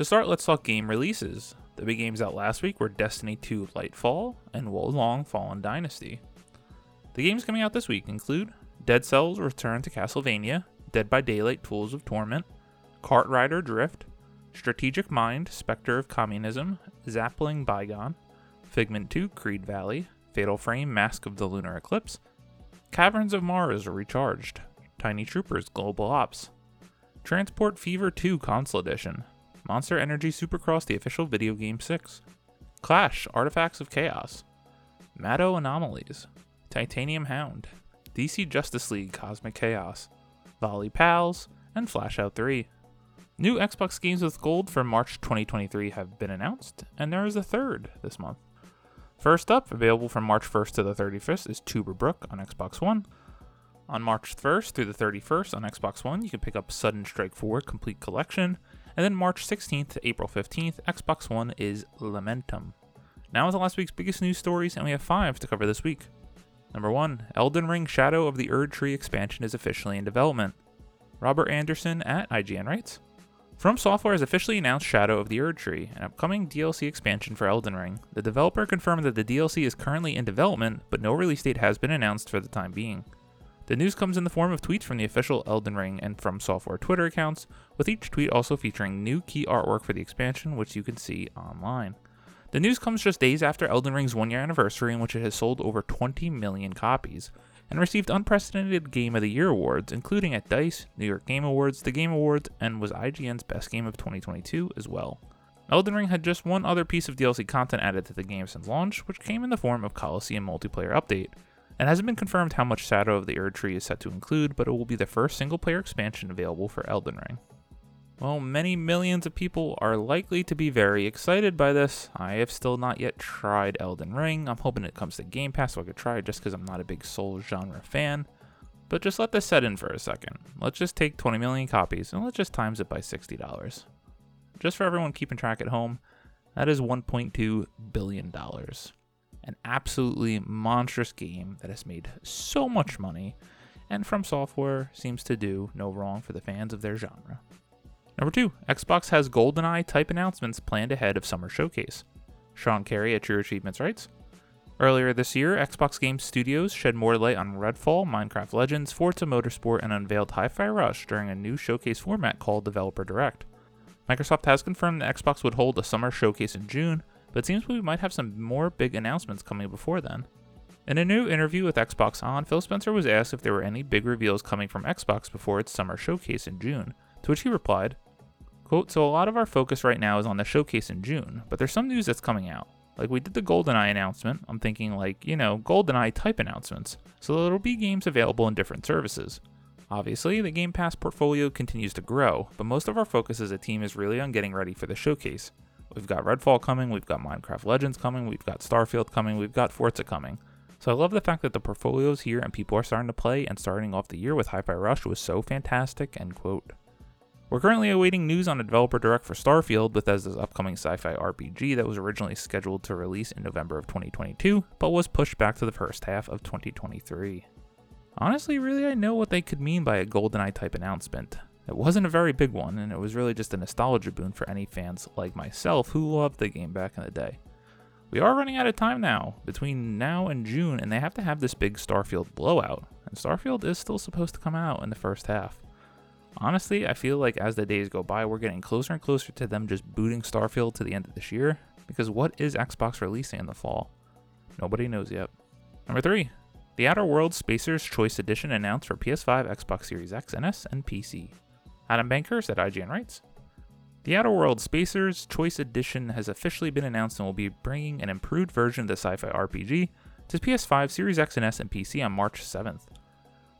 To start, let's talk game releases. The big games out last week were Destiny 2 Lightfall and Wo Long Fallen Dynasty. The games coming out this week include Dead Cells Return to Castlevania, Dead by Daylight Tools of Torment, KartRider Drift, Strategic Mind Spectre of Communism, Zappling Bygone, Figment 2 Creed Valley, Fatal Frame Mask of the Lunar Eclipse, Caverns of Mars Recharged, Tiny Troopers Global Ops, Transport Fever 2 Console Edition, Monster Energy Supercross the official video game 6, Clash Artifacts of Chaos, Mato Anomalies, Titanium Hound, DC Justice League Cosmic Chaos, Volley Pals, and Flashout 3. New Xbox games with gold for March 2023 have been announced, and there is a third this month. First up, available from March 1st to the 31st, is Tuber Brook on Xbox One. On March 1st through the 31st on Xbox One, you can pick up Sudden Strike 4 Complete Collection, and then March 16th to April 15th, Xbox One is Lamentum. Now with the last week's biggest news stories, and we have five to cover this week. Number 1. Elden Ring Shadow of the Erdtree expansion is officially in development. Robert Anderson at IGN writes From Software has officially announced Shadow of the Erdtree, an upcoming DLC expansion for Elden Ring. The developer confirmed that the DLC is currently in development, but no release date has been announced for the time being. The news comes in the form of tweets from the official Elden Ring and From Software Twitter accounts, with each tweet also featuring new key artwork for the expansion, which you can see online. The news comes just days after Elden Ring's one year anniversary, in which it has sold over 20 million copies, and received unprecedented Game of the Year awards, including at DICE, New York Game Awards, the Game Awards, and was IGN's Best Game of 2022 as well. Elden Ring had just one other piece of DLC content added to the game since launch, which came in the form of Coliseum Multiplayer Update, it hasn't been confirmed how much Shadow of the Erdtree is set to include, but it will be the first single player expansion available for Elden Ring. Well, many millions of people are likely to be very excited by this. I have still not yet tried Elden Ring. I'm hoping it comes to Game Pass so I could try it just because I'm not a big Souls genre fan. But just let this set in for a second. Let's just take 20 million copies and let's just times it by $60. Just for everyone keeping track at home, that is $1.2 billion an absolutely monstrous game that has made so much money, and From Software seems to do no wrong for the fans of their genre. Number 2, Xbox has GoldenEye type announcements planned ahead of Summer Showcase. Sean Carey at True Achievements writes Earlier this year, Xbox Game Studios shed more light on Redfall, Minecraft Legends, Forza Motorsport, and unveiled Hi Fi Rush during a new showcase format called Developer Direct. Microsoft has confirmed that Xbox would hold a summer showcase in June, but it seems we might have some more big announcements coming before then. In a new interview with Xbox On, Phil Spencer was asked if there were any big reveals coming from Xbox before its summer showcase in June, to which he replied, quote, So a lot of our focus right now is on the showcase in June, but there's some news that's coming out. Like we did the GoldenEye announcement, I'm thinking like, you know, GoldenEye type announcements, so there'll be games available in different services. Obviously, the Game Pass portfolio continues to grow, but most of our focus as a team is really on getting ready for the showcase, We've got Redfall coming, we've got Minecraft Legends coming, we've got Starfield coming, we've got Forza coming. So I love the fact that the portfolio's here and people are starting to play, and starting off the year with Hi Fi Rush was so fantastic, end quote. We're currently awaiting news on a developer direct for Starfield, Bethesda's upcoming sci fi RPG that was originally scheduled to release in November of 2022, but was pushed back to the first half of 2023. Honestly, really, I know what they could mean by a GoldenEye type announcement. It wasn't a very big one, and it was really just a nostalgia boon for any fans like myself who loved the game back in the day. We are running out of time now, between now and June, and they have to have this big Starfield blowout, and Starfield is still supposed to come out in the first half. Honestly, I feel like as the days go by, we're getting closer and closer to them just booting Starfield to the end of this year, because what is Xbox releasing in the fall? Nobody knows yet. Number 3. The Outer Worlds Spacer's Choice Edition announced for PS5, Xbox Series X and S, and PC. Adam Bankhurst at IGN writes The Outer Worlds Spacers Choice Edition has officially been announced and will be bringing an improved version of the sci fi RPG to PS5, Series X and S, and PC on March 7th.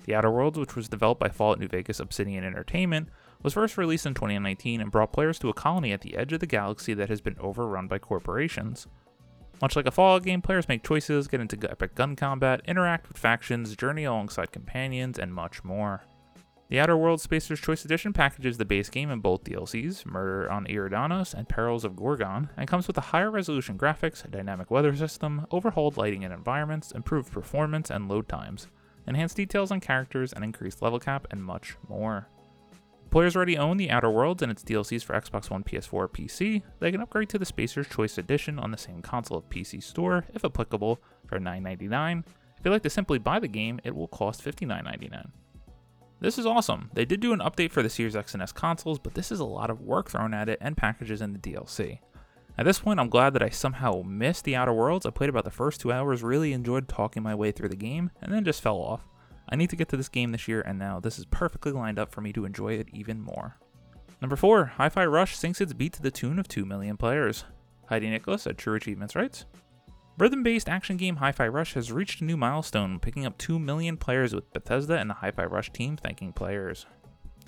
The Outer Worlds, which was developed by Fallout New Vegas Obsidian Entertainment, was first released in 2019 and brought players to a colony at the edge of the galaxy that has been overrun by corporations. Much like a Fallout game, players make choices, get into epic gun combat, interact with factions, journey alongside companions, and much more. The Outer Worlds Spacer's Choice Edition packages the base game in both DLCs, Murder on Eridanos and Perils of Gorgon, and comes with a higher resolution graphics, dynamic weather system, overhauled lighting and environments, improved performance and load times, enhanced details on characters, and increased level cap, and much more. Players already own the Outer Worlds and its DLCs for Xbox One, PS4, or PC. They can upgrade to the Spacer's Choice Edition on the same console of PC store, if applicable, for $9.99. If you'd like to simply buy the game, it will cost $59.99. This is awesome. They did do an update for the Series X and S consoles, but this is a lot of work thrown at it and packages in the DLC. At this point, I'm glad that I somehow missed the Outer Worlds. I played about the first two hours, really enjoyed talking my way through the game, and then just fell off. I need to get to this game this year, and now this is perfectly lined up for me to enjoy it even more. Number 4, Hi Fi Rush sinks its beat to the tune of 2 million players. Heidi Nicholas at True Achievements writes Rhythm based action game Hi Fi Rush has reached a new milestone, picking up 2 million players with Bethesda and the Hi Fi Rush team thanking players.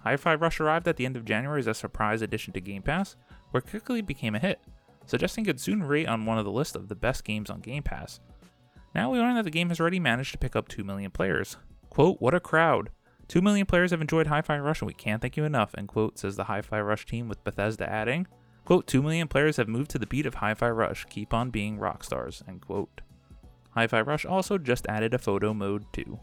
Hi Fi Rush arrived at the end of January as a surprise addition to Game Pass, where it quickly became a hit, suggesting it soon rate on one of the list of the best games on Game Pass. Now we learn that the game has already managed to pick up 2 million players, Quote, what a crowd. Two million players have enjoyed Hi Fi Rush and we can't thank you enough, end quote, says the Hi Fi Rush team with Bethesda adding, quote, two million players have moved to the beat of Hi Fi Rush. Keep on being rock stars, end quote. Hi Fi Rush also just added a photo mode too.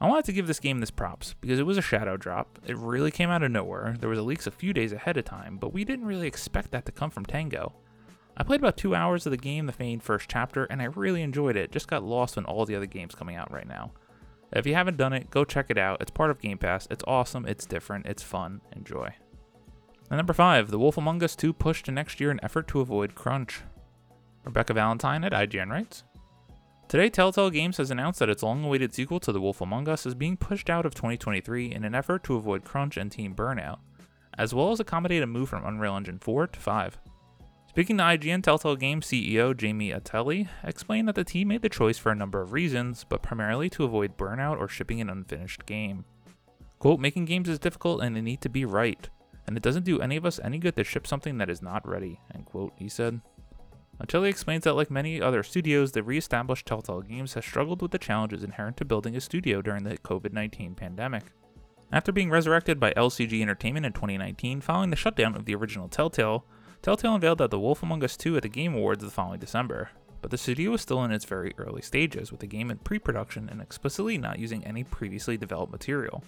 I wanted to give this game this props because it was a shadow drop. It really came out of nowhere. There was a leaks a few days ahead of time, but we didn't really expect that to come from Tango. I played about two hours of the game, the main first chapter, and I really enjoyed it. Just got lost in all the other games coming out right now. If you haven't done it, go check it out. It's part of Game Pass. It's awesome, it's different, it's fun. Enjoy. And number 5, The Wolf Among Us 2 pushed to next year in effort to avoid crunch. Rebecca Valentine at IGN writes Today, Telltale Games has announced that its long awaited sequel to The Wolf Among Us is being pushed out of 2023 in an effort to avoid crunch and team burnout, as well as accommodate a move from Unreal Engine 4 to 5. Speaking to IGN, Telltale Games CEO Jamie Ottilie explained that the team made the choice for a number of reasons, but primarily to avoid burnout or shipping an unfinished game. Quote, making games is difficult and they need to be right, and it doesn't do any of us any good to ship something that is not ready, end quote, he said. Ottilie explains that like many other studios, the re-established Telltale Games has struggled with the challenges inherent to building a studio during the COVID-19 pandemic. After being resurrected by LCG Entertainment in 2019 following the shutdown of the original Telltale, Telltale unveiled that The Wolf Among Us 2 at the Game Awards the following December, but the studio was still in its very early stages, with the game in pre production and explicitly not using any previously developed material.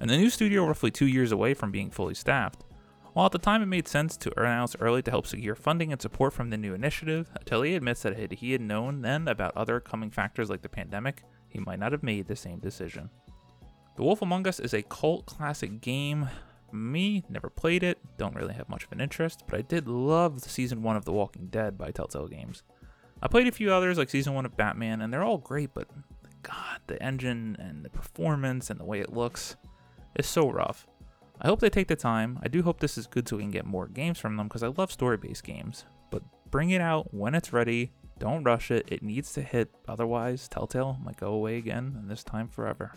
And the new studio roughly two years away from being fully staffed. While at the time it made sense to announce early to help secure funding and support from the new initiative, Ottilie admits that he had known then about other coming factors like the pandemic, he might not have made the same decision. The Wolf Among Us is a cult classic game me, never played it, don't really have much of an interest, but I did love season 1 of The Walking Dead by Telltale Games. I played a few others like season 1 of Batman, and they're all great, but god, the engine and the performance and the way it looks is so rough. I hope they take the time. I do hope this is good so we can get more games from them because I love story based games. But bring it out when it's ready. Don't rush it. It needs to hit, otherwise, Telltale might go away again, and this time forever.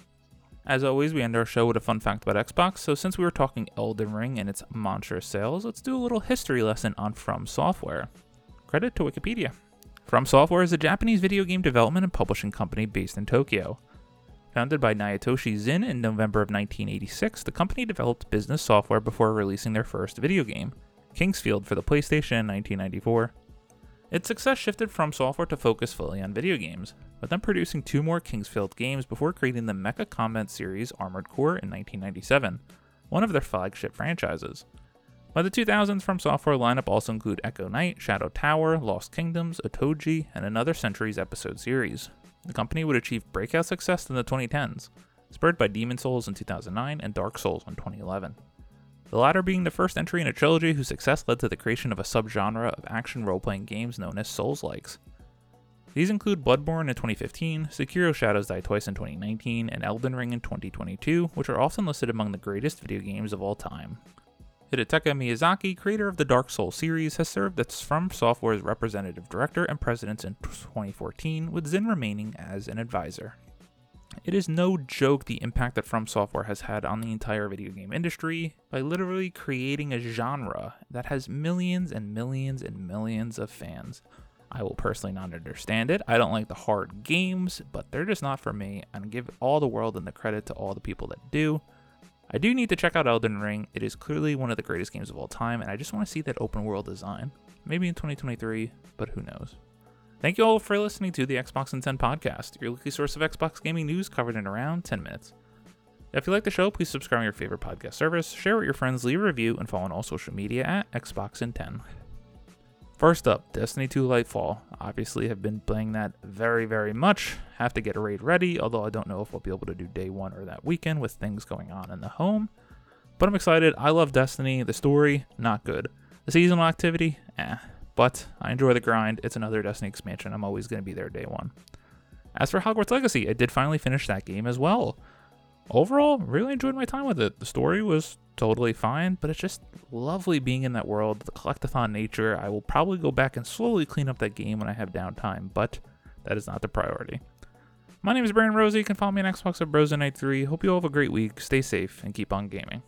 As always, we end our show with a fun fact about Xbox, so since we were talking Elden Ring and its monstrous sales, let's do a little history lesson on From Software. Credit to Wikipedia. From Software is a Japanese video game development and publishing company based in Tokyo. Founded by Naotoshi Zin in November of 1986, the company developed business software before releasing their first video game, King's Field, for the PlayStation in 1994. Its success shifted from software to focus fully on video games, with them producing two more King's Field games before creating the Mecha Combat series Armored Core in 1997, one of their flagship franchises. By the 2000s, From Software lineup also include Echo Night, Shadow Tower, Lost Kingdoms, Otogi, and Another Century's Episode series. The company would achieve breakout success in the 2010s, spurred by Demon's Souls in 2009 and Dark Souls in 2011 the latter being the first entry in a trilogy whose success led to the creation of a subgenre of action role playing games known as Souls likes. These include Bloodborne in 2015, Sekiro Shadows Die Twice in 2019, and Elden Ring in 2022, which are often listed among the greatest video games of all time. Hidetaka Miyazaki, creator of the Dark Souls series, has served as From Software's representative director and president since 2014, with Zin remaining as an advisor. it is no joke the impact that From Software has had on the entire video game industry by literally creating a genre that has millions and millions and millions of fans. I will personally not understand it. I don't like the hard games, but they're just not for me, and give all the world and the credit to all the people that do. I do need to check out Elden Ring. It is clearly one of the greatest games of all time, and I just want to see that open world design. Maybe in 2023, but who knows. Thank you all for listening to the Xbox in 10 podcast, your weekly source of Xbox gaming news covered in around 10 minutes. If you like the show, please subscribe on your favorite podcast service, share with your friends, leave a review, and follow on all social media at Xbox in 10. First up, Destiny 2 Lightfall. Obviously, have been playing that very, very much. Have to get a raid ready, although I don't know if I'll be able to do day one or that weekend with things going on in the home. But I'm excited. I love Destiny. The story, not good. The seasonal activity, eh. But I enjoy the grind. It's another Destiny expansion. I'm always going to be there day one. As for Hogwarts Legacy, I did finally finish that game as well. Overall, really enjoyed my time with it. The story was totally fine, but it's just lovely being in that world, the collectathon nature. I will probably go back and slowly clean up that game when I have downtime, but that is not the priority. My name is Brandon Rosie. You can follow me on Xbox at Brosen 3 Hope you all have a great week. Stay safe and keep on gaming.